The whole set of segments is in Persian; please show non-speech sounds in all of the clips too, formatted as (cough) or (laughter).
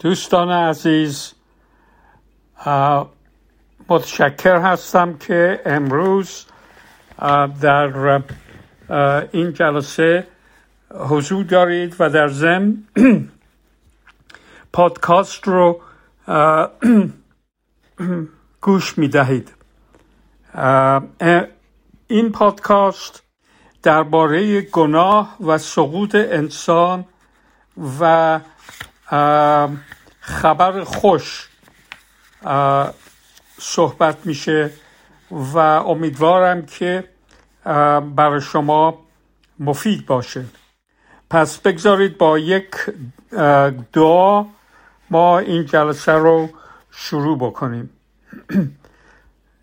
دوستان عزیز متشکر هستم که امروز در این جلسه حضور دارید و در ضمن (clears throat) پادکاست رو (clears throat) گوش می دهید این پادکاست درباره گناه و سقوط انسان و خبر خوش صحبت میشه و امیدوارم که برای شما مفید باشه. پس بگذارید با یک دعا ما این جلسه رو شروع بکنیم. (clears throat)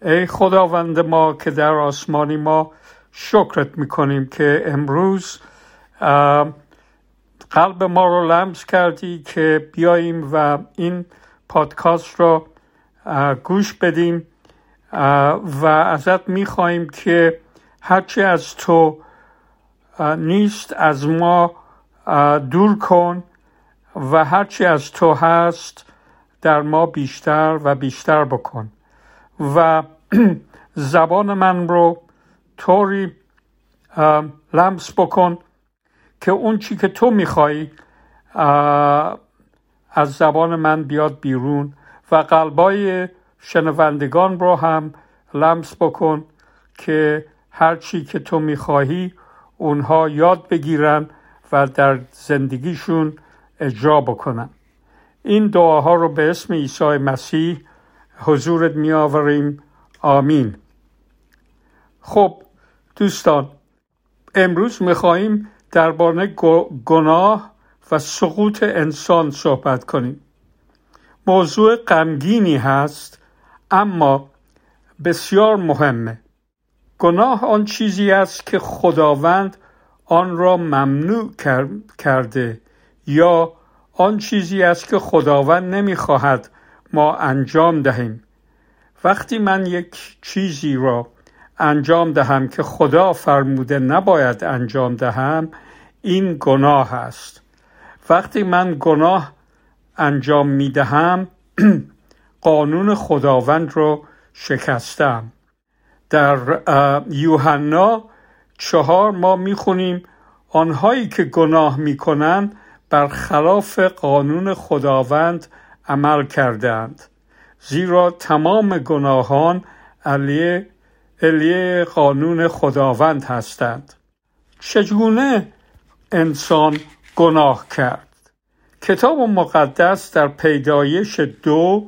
ای خداوند ما که در آسمانی ما شکرت می‌کنیم که امروز قلب ما رو لمس کردی که بیاییم و این پادکست رو گوش بدیم و ازت می‌خواهیم که هرچی از تو نیست از ما دور کن و هرچی از تو هست در ما بیشتر و بیشتر بکن. و (clears throat) زبان من رو طوری لمس بکن که اون چی که تو می‌خوای از زبان من بیاد بیرون و قلبای شنوندگان رو هم لمس بکن که هر چی که تو می‌خواهی اونها یاد بگیرن و در زندگیشون اجرا بکنن. این دعاها رو به اسم عیسی مسیح حضورت می آوریم آمین. خب دوستان امروز می‌خواهیم درباره گناه و سقوط انسان صحبت کنیم. موضوع غمگینی هست اما بسیار مهمه. گناه آن چیزی است که خداوند آن را ممنوع کرده یا آن چیزی است که خداوند نمی‌خواهد ما انجام دهیم. وقتی من یک چیزی را انجام دهم که خدا فرموده نباید انجام دهم این گناه است. وقتی من گناه انجام می دهم (clears throat) قانون خداوند رو شکستم. در یوحنا چهار ما می‌خونیم آنهایی که گناه می‌کنند خلاف قانون خداوند عمل کردند. زیرا تمام گناهان علیه, علیه قانون خداوند هستند. چگونه انسان گناه کرد. کتاب مقدس در پیدایش دو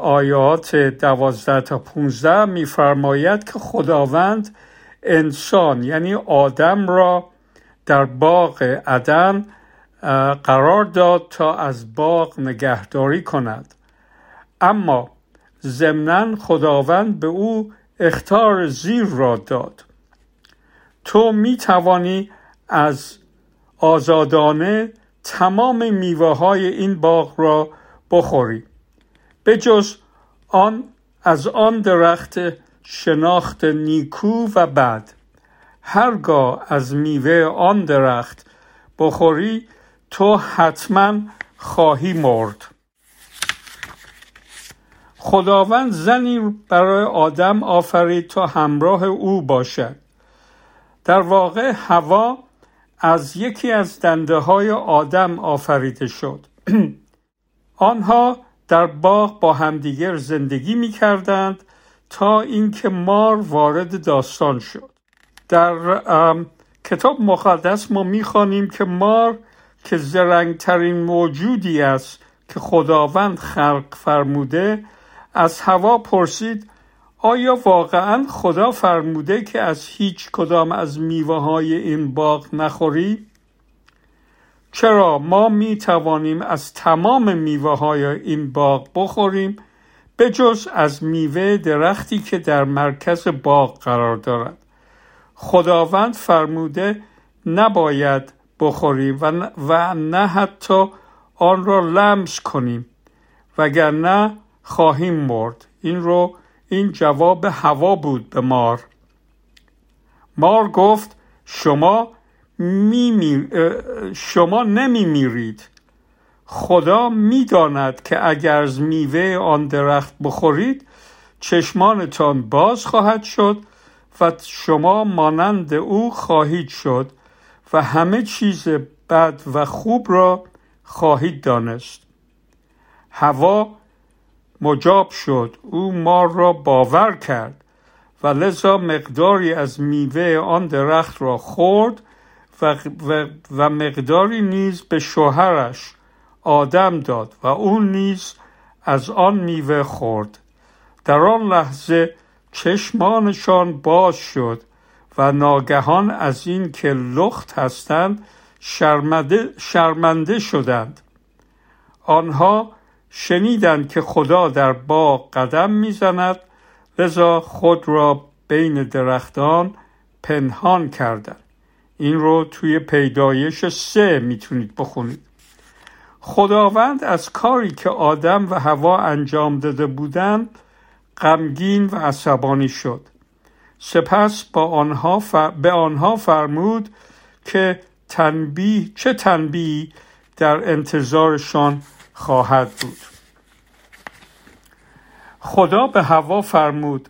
آیات دوازده تا پونزده میفرماید که خداوند انسان یعنی آدم را در باغ عدن قرار داد تا از باغ نگهداری کند. اما ضمنا خداوند به او اختار زیر را داد. تو می توانی از آزادانه تمام میوه های این باغ را بخوری. به جز آن از آن درخت شناخت نیکو و بد. هرگاه از میوه آن درخت بخوری تو حتما خواهی مرد. خداوند زنی برای آدم آفرید تا همراه او باشد. در واقع هوا از یکی از دنده های آدم آفریده شد. (clears throat) آنها در باغ با همدیگر زندگی می کردند تا اینکه مار وارد داستان شد. در کتاب مقدس ما می‌خوانیم که مار که زرنگترین موجودی است که خداوند خلق فرموده از هوا پرسید آیا واقعا خدا فرموده که از هیچ کدام از میوه های این باغ نخوری؟ چرا ما می توانیم از تمام میوه های این باغ بخوریم به جز از میوه درختی که در مرکز باغ قرار دارد خداوند فرموده نباید بخوریم و, و نه حتی آن را لمس کنیم وگرنه خواهیم مرد این رو این جواب هوا بود به مار. مار گفت شما می شما نمی میرید خدا می‌داند که اگر از میوه آن درخت بخورید چشمانتان باز خواهد شد و شما مانند او خواهید شد و همه چیز بد و خوب را خواهید دانست. هوا مجاب شد. او ما را باور کرد و لذا مقداری از میوه آن درخت را خورد و, و, و مقداری نیز به شوهرش آدم داد و اون نیز از آن میوه خورد. در آن لحظه چشمانشان باز شد و ناگهان از این که لخت هستند شرمنده شدند. آنها شنیدند که خدا در باغ قدم می‌زند لذا خود را بین درختان پنهان کردند. این رو توی پیدایش سه می‌تونید بخونید. خداوند از کاری که آدم و هوا انجام داده بودند غمگین و عصبانی شد. سپس با آنها به آنها فرمود که تنبیه چه تنبیه در انتظارشان خواهد بود. خدا به هوا فرمود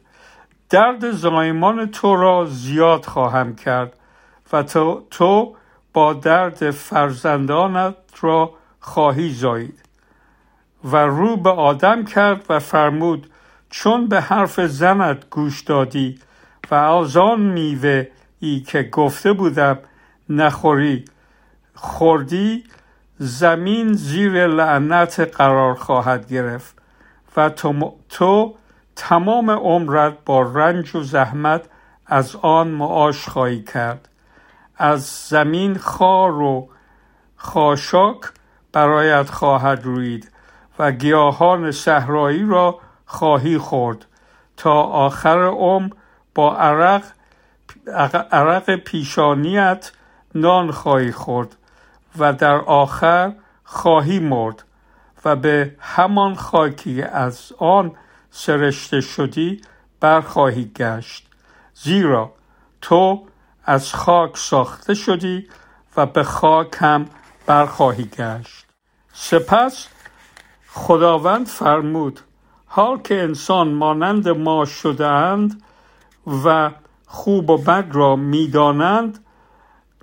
درد زایمان تو را زیاد خواهم کرد و تو, تو با درد فرزندانت را خواهی زایید. و رو به آدم کرد و فرمود چون به حرف زنت گوش دادی و از آن میوه ای که گفته بودم نخوری خوردی زمین زیر لعنت قرار خواهد گرفت و تو, تمام عمرت با رنج و زحمت از آن معاش خواهی کرد. از زمین خار و خاشاک برایت خواهد روید و گیاهان صحرایی را خواهی خورد. تا آخر عمر با عرق عرق پیشانیت نان خواهی خورد. و در آخر خواهی مرد و به همان خاکی از آن سرشته شدی برخواهی گشت. زیرا تو از خاک ساخته شدی و به خاک هم برخواهی گشت. سپس خداوند فرمود حال که انسان مانند ما شدهاند و خوب و بد را می‌دانند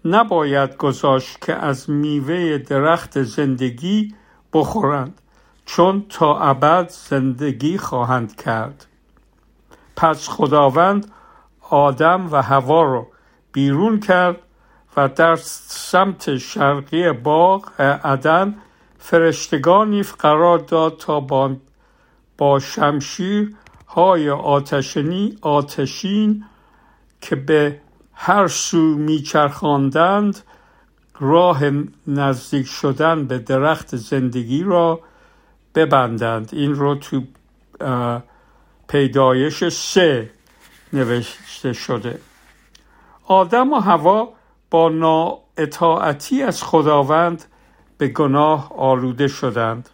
نباید گذاشت که از میوه درخت زندگی بخورند چون تا ابد زندگی خواهند کرد. پس خداوند آدم و هوا را بیرون کرد و در سمت شرقی باغ عدن فرشتگانی قرار داد تا با, با شمشیر های آتشینی آتشین که به هر سو میچرخاندند راه نزدیک شدن به درخت زندگی را ببندند. این رو تو پیدایش سه نوشته شده. آدم و هوا با نااطاعتی از خداوند به گناه آلوده شدند.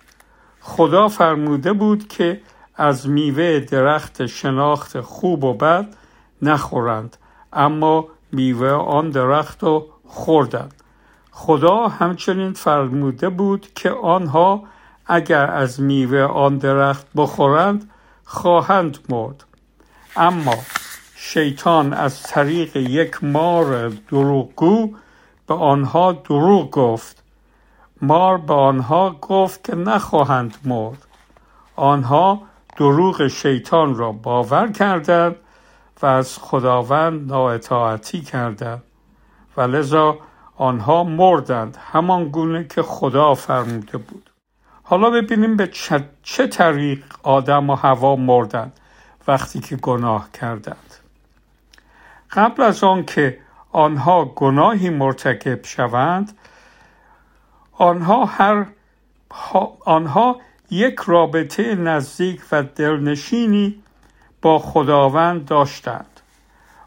خدا فرموده بود که از میوه درخت شناخت خوب و بد نخورند. اما میوه آن درخت رو خوردند. خدا همچنین فرموده بود که آنها اگر از میوه آن درخت بخورند خواهند مرد. اما شیطان از طریق یک مار دروغگو به آنها دروغ گفت. مار به آنها گفت که نخواهند مرد. آنها دروغ شیطان را باور کردند و از خداوند نااطاعتی کردند و لذا آنها مردند همان گونه که خدا فرموده بود. حالا ببینیم به چه طریق آدم و هوا مردند وقتی که گناه کردند. قبل از آن که آنها گناهی مرتکب شوند آنها هر آنها یک رابطه نزدیک و دلنشینی با خداوند داشتند.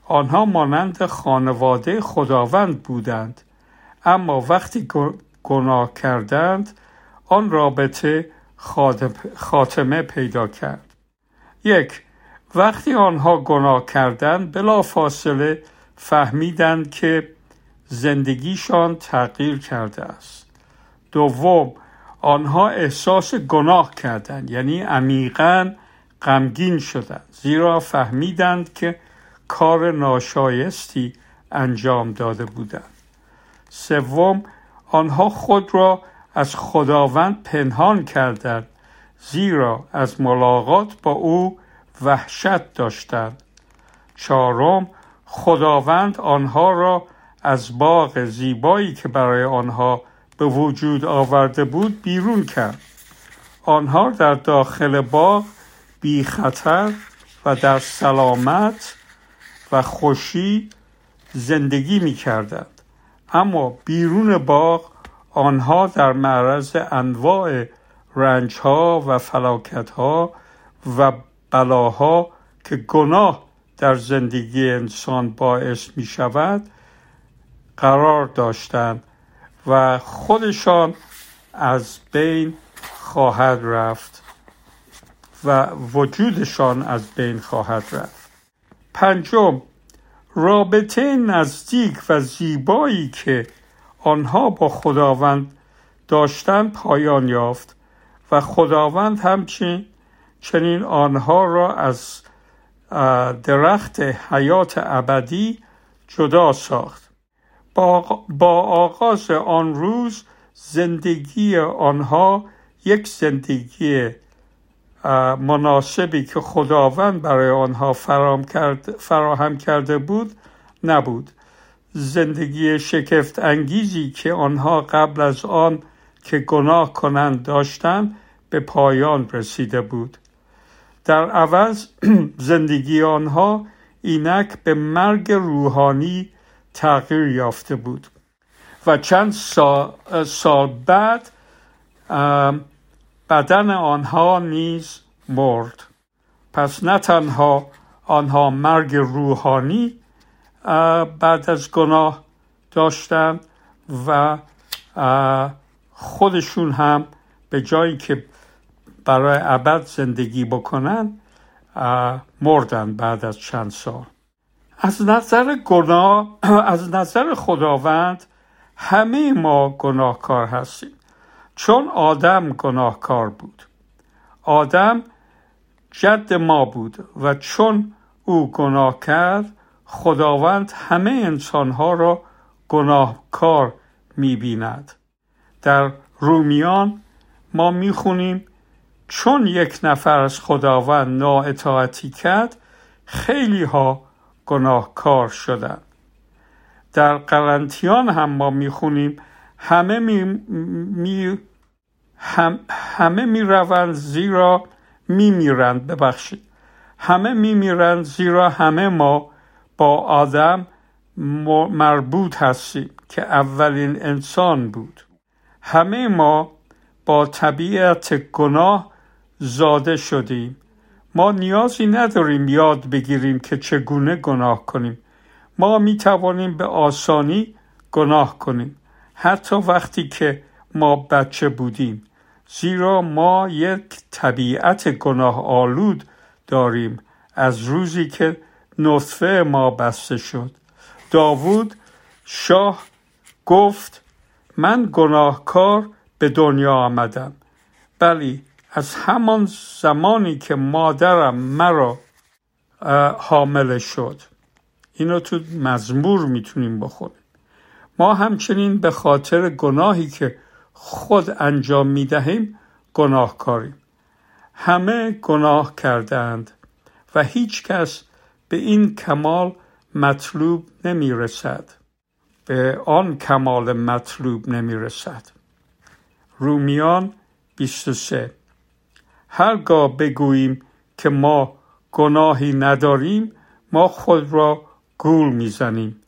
آنها مانند خانواده خداوند بودند. اما وقتی گناه کردند آن رابطه خاتمه پیدا کرد. یک وقتی آنها گناه کردند بلا فاصله فهمیدند که زندگیشان تغییر کرده است. دوم آنها احساس گناه کردند یعنی عمیقا غمگین شدند زیرا فهمیدند که کار ناشایستی انجام داده بودند. سوم آنها خود را از خداوند پنهان کردند زیرا از ملاقات با او وحشت داشتند. چهارم خداوند آنها را از باغ زیبایی که برای آنها به وجود آورده بود بیرون کرد. آنها در داخل باغ بی خطر و در سلامت و خوشی زندگی می کردند. اما بیرون باغ آنها در معرض انواع رنج ها و فلاکت ها و بلاها که گناه در زندگی انسان باعث می شود قرار داشتند و خودشان از بین خواهد رفت. و وجودشان از بین خواهد رفت. پنجم رابطه نزدیک و زیبایی که آنها با خداوند داشتن پایان یافت و خداوند همچنین چنین آنها را از درخت حیات ابدی جدا ساخت. با, آغاز آن روز زندگی آنها یک زندگی مناسبی که خداوند برای آنها فراهم کرده بود نبود. زندگی شکفت انگیزی که آنها قبل از آن که گناه کنند داشتند به پایان رسیده بود. در عوض (clears throat) زندگی آنها اینک به مرگ روحانی تغییر یافته بود. و چند سال, بعد بدن آنها نیز مرد. پس نه تنها آنها مرگ روحانی بعد از گناه داشتند و خودشون هم به جایی که برای ابد زندگی بکنن مردن بعد از چند سال. از نظر گناه از نظر خداوند همه ما گناهکار هستیم. چون آدم گناهکار بود. آدم جد ما بود و چون او گناه کرد خداوند همه انسانها را گناهکار می‌بیند. در رومیان ما می‌خونیم چون یک نفر از خداوند نااطاعتی کرد خیلی ها گناهکار شدند. در قلنتیان هم ما می‌خونیم همه می, می هم همه می‌روند زیرا میمیرند. ببخشید. همه میمیرند زیرا همه ما با آدم مربوط هستیم که اولین انسان بود. همه ما با طبیعت گناه زاده شدیم. ما نیازی نداریم یاد بگیریم که چگونه گناه کنیم. ما می توانیم به آسانی گناه کنیم. حتی وقتی که ما بچه بودیم. زیرا ما یک طبیعت گناه آلود داریم از روزی که نطفه ما بسته شد. داوود شاه گفت من گناهکار به دنیا آمدم بلی از همان زمانی که مادرم مرا حامل شد. اینو تو مزمور می‌تونیم بخونیم. ما همچنین به خاطر گناهی که خود انجام می‌دهیم گناهکاریم. همه گناه کردند و هیچ کس به این کمال مطلوب نمی‌رسد. به آن کمال مطلوب نمی‌رسد. رومیان 23 هرگاه بگوییم که ما گناهی نداریم ما خود را گول می‌زنیم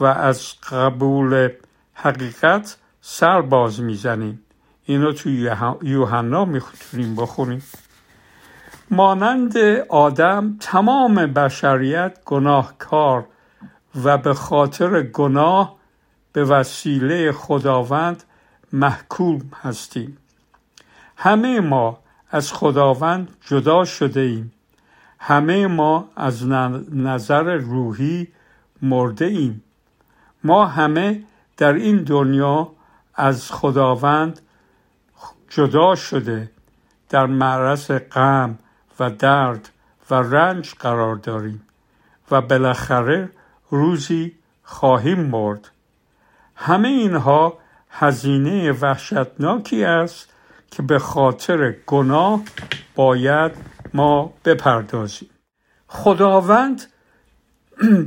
و از قبول حقیقت سر باز می‌زنیم. اینو تو یوحنا می‌تونیم بخونیم. مانند آدم تمام بشریت گناهکار و به خاطر گناه به وسیله خداوند محکوم هستیم. همه ما از خداوند جدا شده ایم. همه ما از نظر روحی مرده ایم. ما همه در این دنیا از خداوند جدا شده در معرض غم و درد و رنج قرار داریم و بالاخره روزی خواهیم مرد. همه اینها هزینه وحشتناکی است که به خاطر گناه باید ما بپردازیم. خداوند (clears throat)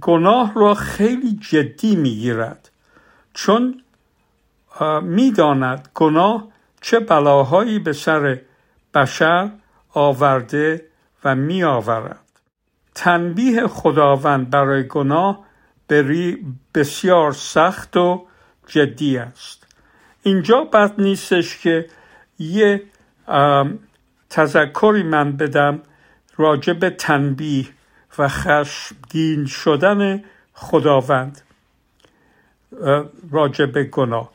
گناه را خیلی جدی می‌گیرد چون می‌داند گناه چه بلاهایی به سر بشر آورده و می آورد. تنبیه خداوند برای گناه بسیار سخت و جدی است اینجا بد نیستش که یه تذکری من بدم راجع به تنبیه و خشمگین شدن خداوند راجع به گناه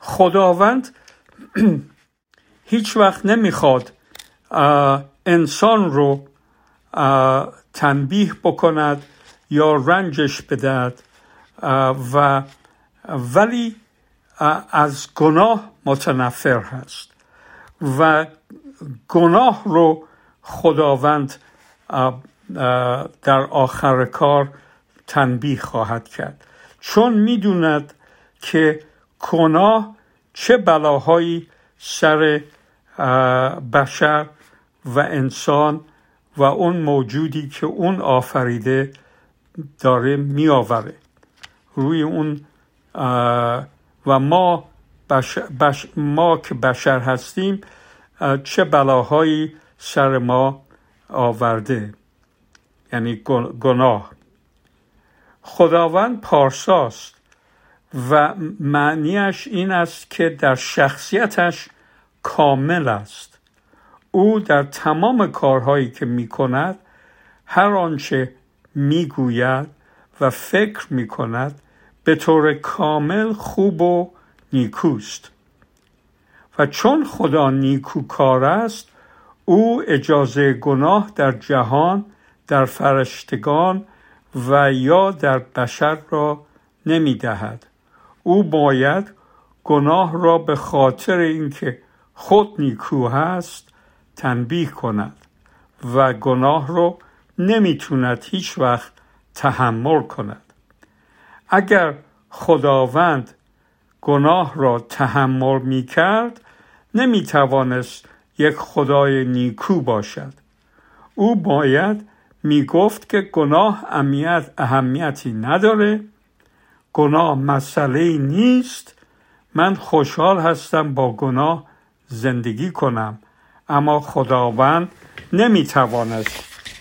خداوند هیچ وقت نمی‌خواد انسان رو تنبیه بکند یا رنجش بدهد و ولی از گناه متنفر هست. و گناه رو خداوند در آخر کار تنبیه خواهد کرد. چون می‌دوند که گناه چه بلاهایی سر بشر و انسان و اون موجودی که اون آفریده داره میآوره. روی اون و ما بش ما که بشر هستیم چه بلاهایی سر ما آورده. یعنی گناه. خداوند پارساست. و معنیش این است که در شخصیتش کامل است او در تمام کارهایی که می کند هر آنچه می گوید و فکر می کند به طور کامل خوب و نیکوست و چون خدا نیکوکار است او اجازه گناه در جهان در فرشتگان و یا در بشر را نمی دهد. او باید گناه را به خاطر اینکه خود نیکو هست تنبیه کند و گناه را نمی‌توند هیچ وقت تحمل کند. اگر خداوند گناه را تحمل می کرد نمی توانست یک خدای نیکو باشد. او باید می گفت که گناه اهمیت اهمیتی نداره. گناه مسئله نیست. من خوشحال هستم با گناه زندگی کنم. اما خداوند نمی‌تواند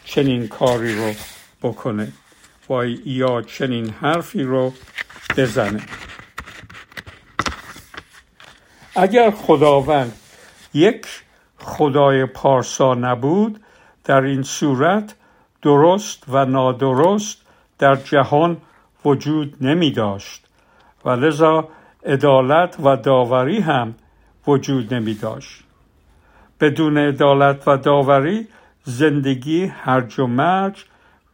چنین کاری رو بکنه. و یا چنین حرفی رو بزنه. اگر خداوند یک خدای پارسا نبود در این صورت درست و نادرست در جهان وجود نمی داشت. و لذا عدالت و داوری هم وجود نمی داشت. بدون عدالت و داوری زندگی هرج و مرج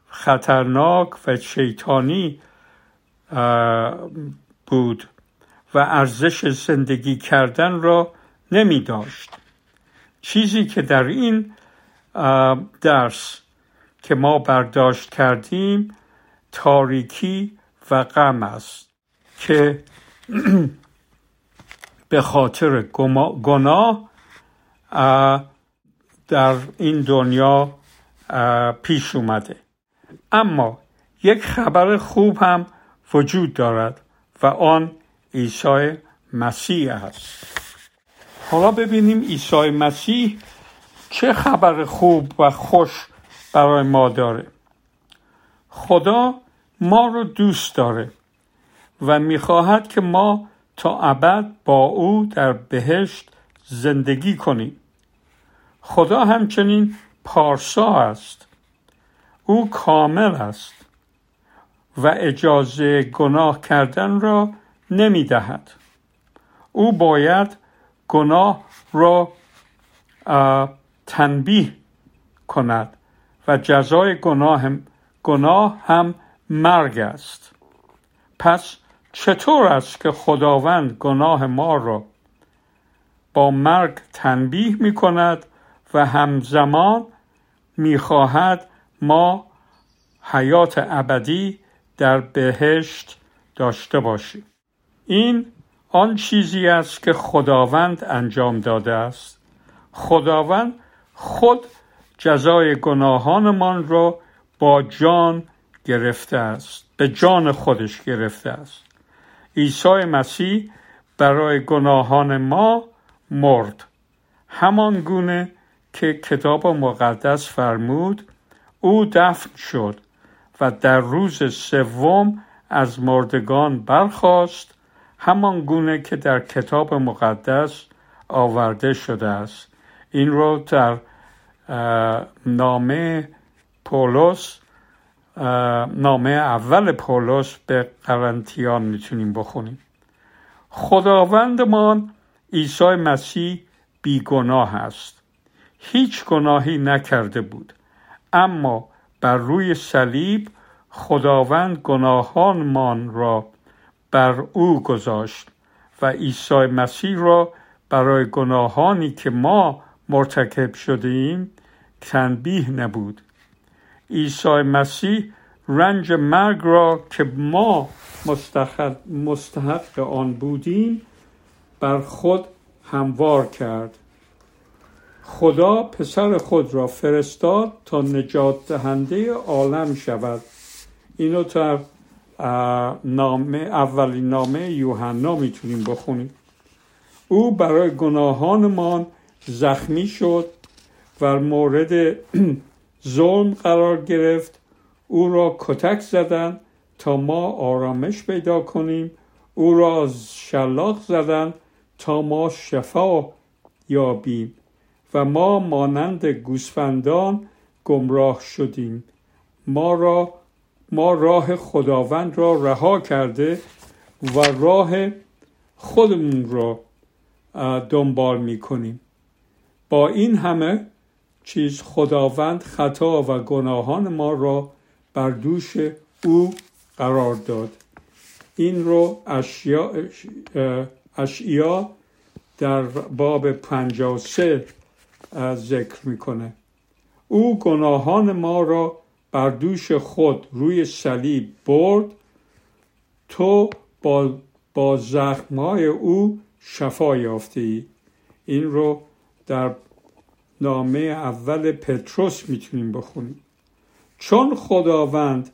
خطرناک و شیطانی بود و ارزش زندگی کردن را نمی داشت. چیزی که در این درس که ما برداشت کردیم تاریکی و غم است که (clears throat) به خاطر گناه در این دنیا پیش اومده. اما یک خبر خوب هم وجود دارد و آن عیسی مسیح است. حالا ببینیم عیسی مسیح چه خبر خوب و خوش برای ما داره. خدا ما رو دوست داره و می‌خواهد که ما تا ابد با او در بهشت زندگی کنیم خدا همچنین پارسا است او کامل است و اجازه گناه کردن را نمی دهد. او باید گناه را تنبیه کند و جزای گناه هم, گناه هم مرگ است. پس چطور است که خداوند گناه ما را با مرگ تنبیه می کند و همزمان می خواهد ما حیات ابدی در بهشت داشته باشیم؟ این آن چیزی است که خداوند انجام داده است. خداوند خود جزای گناهانمان را با جان گرفته است. به جان خودش گرفته است. عیسی مسیح برای گناهان ما مرد. همان گونه که کتاب مقدس فرمود او دفن شد و در روز سوم از مردگان برخاست. همان گونه که در کتاب مقدس آورده شده است. این رو در نامه پولس نامه اول پولس به قرنتیان می‌تونیم بخونیم. خداوندمان عیسی مسیح بیگناه است. هیچ گناهی نکرده بود. اما بر روی صلیب خداوند گناهانمان را بر او گذاشت و عیسی مسیح را برای گناهانی که ما مرتکب شدیم تنبیه نبود. عیسی مسیح رنج مرگ را که ما مستحق آن بودیم بر خود هموار کرد. خدا پسر خود را فرستاد تا نجات دهنده عالم شود. اینو در نامه اولین نامه یوحنا می‌تونیم بخونیم. او برای گناهانمان زخمی شد و مورد (clears throat) ظلم قرار گرفت. او را کتک زدند تا ما آرامش پیدا کنیم. او را شلاق زدند تا ما شفا یابیم و ما مانند گوسفندان گمراه شدیم. ما را ما راه خداوند را رها کرده و راه خودمون را دنبال می کنیم با این همه چیز خداوند خطا و گناهان ما را بر دوش او قرار داد. این رو اشیا, اشیا در باب 53 ذکر می‌کنه. او گناهان ما را بر دوش خود روی صلیب برد. تو با, با زخمهای او شفا یافته ای این رو در نامه اول پتروس می‌تونیم بخونیم. چون خداوند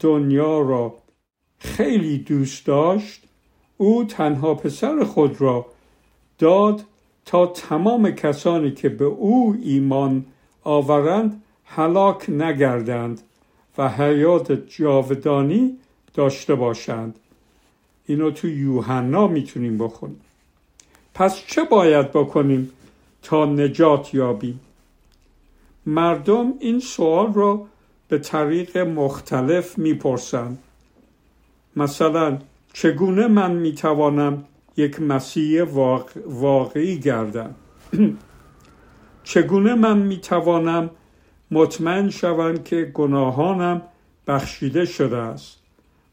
دنیا را خیلی دوست داشت او تنها پسر خود را داد تا تمام کسانی که به او ایمان آورند هلاک نگردند و حیات جاودانی داشته باشند. اینو تو یوحنا می‌تونیم بخونیم. پس چه باید بکنیم؟ تا نجات یابیم مردم این سوال را به طریق مختلف می‌پرسند. مثلا چگونه من می‌توانم یک مسیح واقعی گردم؟ (clears throat) چگونه من می‌توانم مطمئن شوم که گناهانم بخشیده شده است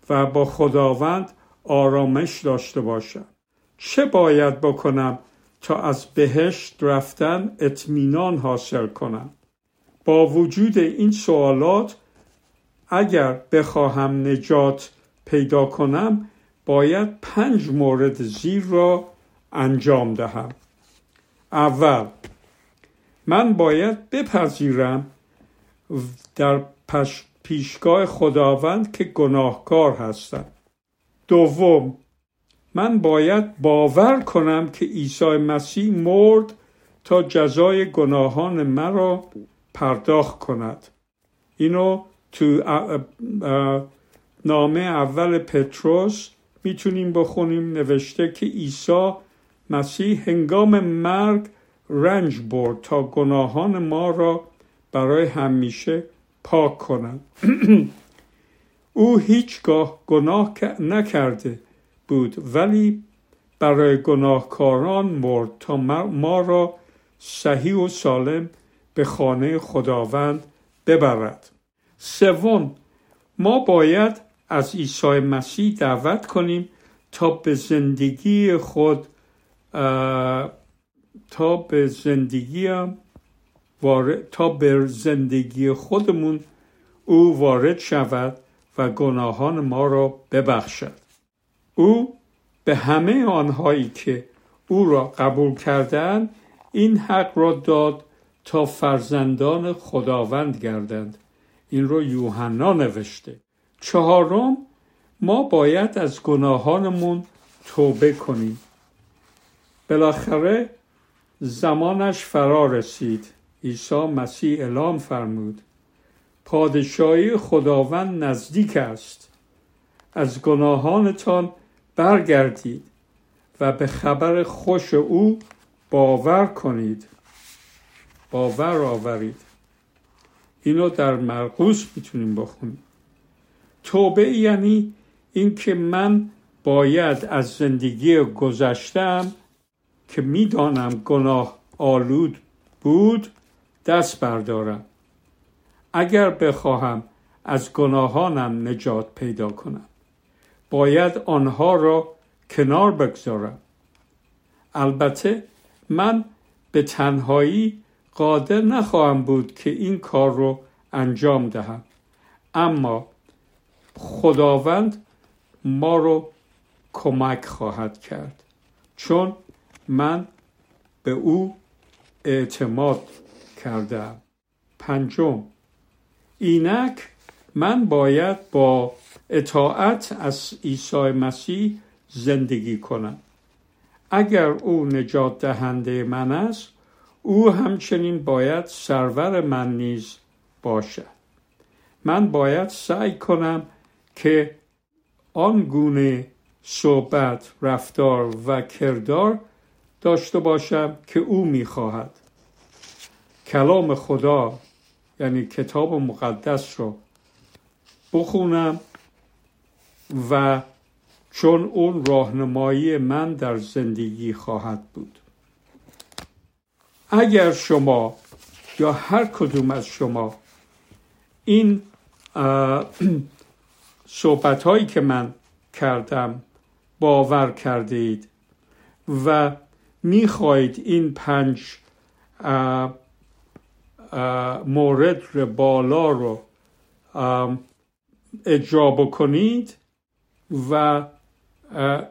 و با خداوند آرامش داشته باشم؟ چه باید بکنم تا از بهشت رفتن اطمینان حاصل کنم با وجود این سوالات اگر بخواهم نجات پیدا کنم باید پنج مورد زیر را انجام دهم. اول من باید بپذیرم در پیشگاه خداوند که گناهکار هستم. دوم من باید باور کنم که عیسی مسیح مرد تا جزای گناهان مرا پرداخت کند. اینو تو نامه اول پتروس می‌تونیم بخونیم نوشته که عیسی مسیح هنگام مرگ رنج برد تا گناهان ما را برای همیشه پاک کند. (clears throat) او هیچگاه گناه نکرده. بود. ولی برای گناهکاران مرد تا ما را صحیح و سالم به خانه خداوند ببرد. سوم ما باید از عیسی مسیح دعوت کنیم تا به زندگی خود تا به زندگیم تا به زندگی خودمون او وارد شود و گناهان ما را ببخشد. او به همه آنهایی که او را قبول کردند این حق را داد تا فرزندان خداوند گردند. این رو یوحنا نوشته. چهارم ما باید از گناهانمون توبه کنیم. بالاخره زمانش فرا رسید. عیسی مسیح اعلام فرمود. پادشاهی خداوند نزدیک است. از گناهانتان برگردید و به خبر خوش او باور کنید. باور آورید. اینو در مرقوس می‌تونیم بخونیم. توبه یعنی اینکه من باید از زندگی گذشتم که می‌دانم گناه آلود بود دست بردارم. اگر بخواهم از گناهانم نجات پیدا کنم. باید آنها را کنار بگذارم. البته من به تنهایی قادر نخواهم بود که این کار رو انجام دهم. اما خداوند ما رو کمک خواهد کرد چون من به او اعتماد کردم. پنجم اینک من باید با اطاعت از عیسی مسیح زندگی کنم اگر او نجات دهنده من است او همچنین باید سرور من نیز باشد. من باید سعی کنم که آن گونه صحبت رفتار و کردار داشته باشم که او می‌خواهد. کلام خدا یعنی کتاب مقدس رو بخونم و چون اون راهنمایی من در زندگی خواهد بود. اگر شما یا هر کدوم از شما این صحبت هایی که من کردم باور کرده اید و می‌خواهید این پنج مورد بالا رو اجرا بکنید و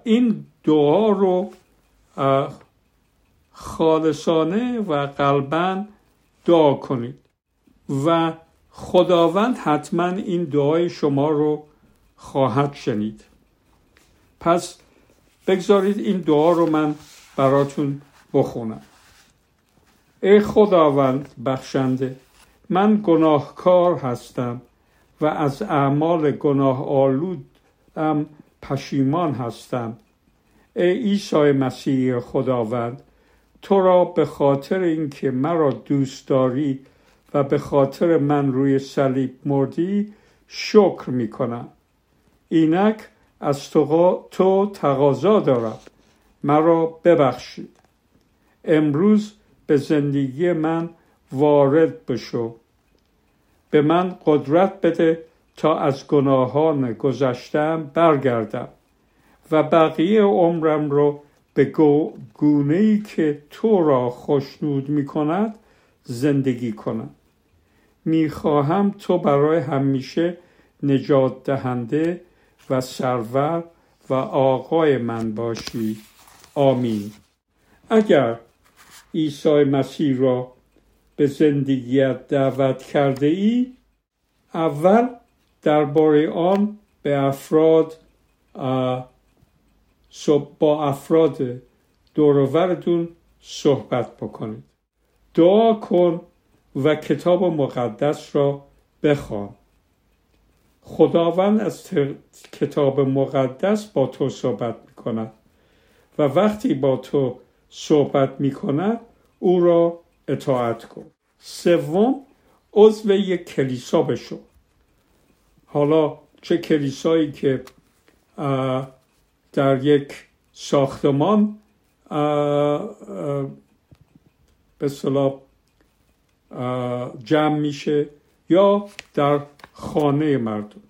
این دعا رو خالصانه و قلبا دعا کنید. و خداوند حتما این دعای شما رو خواهد شنید. پس بگذارید این دعا رو من براتون بخونم. ای خداوند بخشنده من گناهکار هستم و از اعمال گناه آلودم پشیمان هستم. ای عیسی مسیح خداوند تو را به خاطر اینکه مرا دوست داری و به خاطر من روی صلیب مردی شکر می کنم اینک از تو, تو تقاضا دارم. مرا ببخشید. امروز به زندگی من وارد بشو. به من قدرت بده تا از گناهان گذشتم برگردم و بقیه عمرم رو به گونه ای که تو را خوشنود می کند زندگی کنم. می خواهم تو برای همیشه نجات دهنده و سرور و آقای من باشی. آمین. اگر عیسی مسیح را به زندگیت دعوت کرده ای اول درباره آن به افراد با افراد دورورتون صحبت بکنید. دعا کن و کتاب مقدس را بخوان. خداوند از کتاب مقدس با تو صحبت می کند و وقتی با تو صحبت می کند او را اطاعت کن. سوم عضو یک کلیسا بشو. حالا چه کلیسایی که در یک ساختمان به صلاح جمع میشه یا در خانه مردم.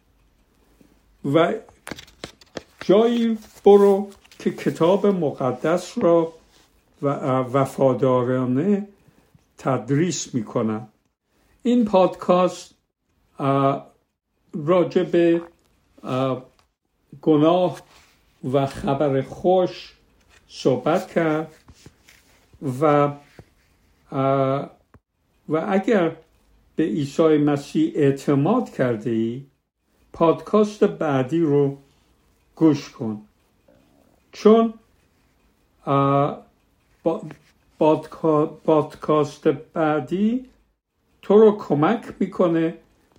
و جایی برو که کتاب مقدس را و وفادارانه تدریس می‌کنم. این پادکست راجع به گناه و خبر خوش صحبت کرد و و اگر به عیسی مسیح اعتماد کرده ای پادکاست بعدی رو گوش کن. چون پادکاست بعدی تو رو کمک می‌کنه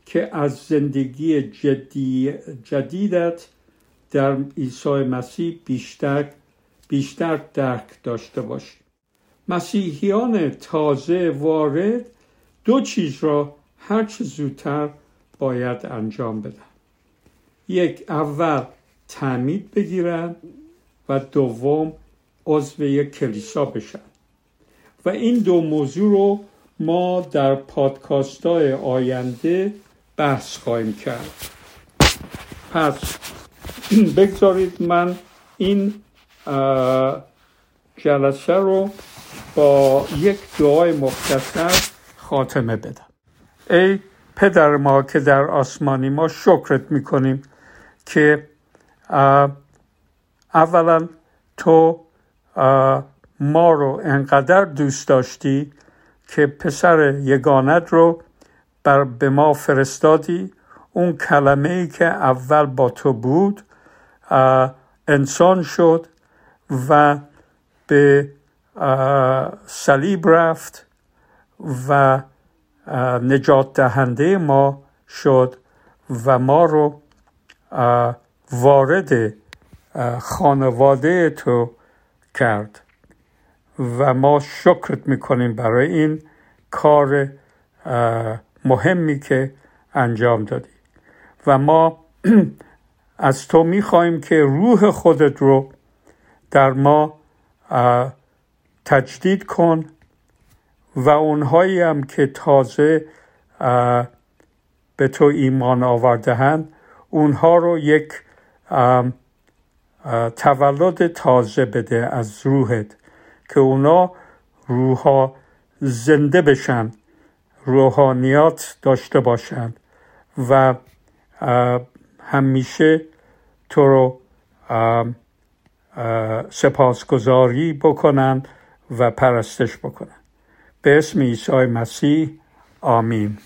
که از زندگی جدی جدیدت در عیسی مسیح بیشتر بیشتر درک داشته باشی. مسیحیان تازه وارد دو چیز را هرچه زودتر باید انجام بدن. یک اول تعمید بگیرن و دوم عضو یک کلیسا بشن. و این دو موضوع رو ما در پادکاست های آینده بحث خواهیم کرد. پس (clears throat) بگذارید من این جلسه رو با یک دعای مختصر خاتمه بدم. ای پدر ما که در آسمانی ما شکرت می‌کنیم که اولا تو ما رو انقدر دوست داشتی که پسر یگانت رو بر به ما فرستادی. اون کلمه ای که اول با تو بود انسان شد و به صلیب رفت و نجات دهنده ما شد و ما رو وارد خانواده تو کرد. و ما شکرت می‌کنیم برای این کار مهمی که انجام دادی. و ما (clears throat) از تو می‌خواهیم که روح خودت رو در ما تجدید کن و اونهایی هم که تازه به تو ایمان آوردهند اونها رو یک تولد تازه بده از روحت که اونا روحا زنده بشن. روحانیات داشته باشند و همیشه تو رو سپاسگزاری بکنند و پرستش بکنند. به اسم عیسی مسیح آمین.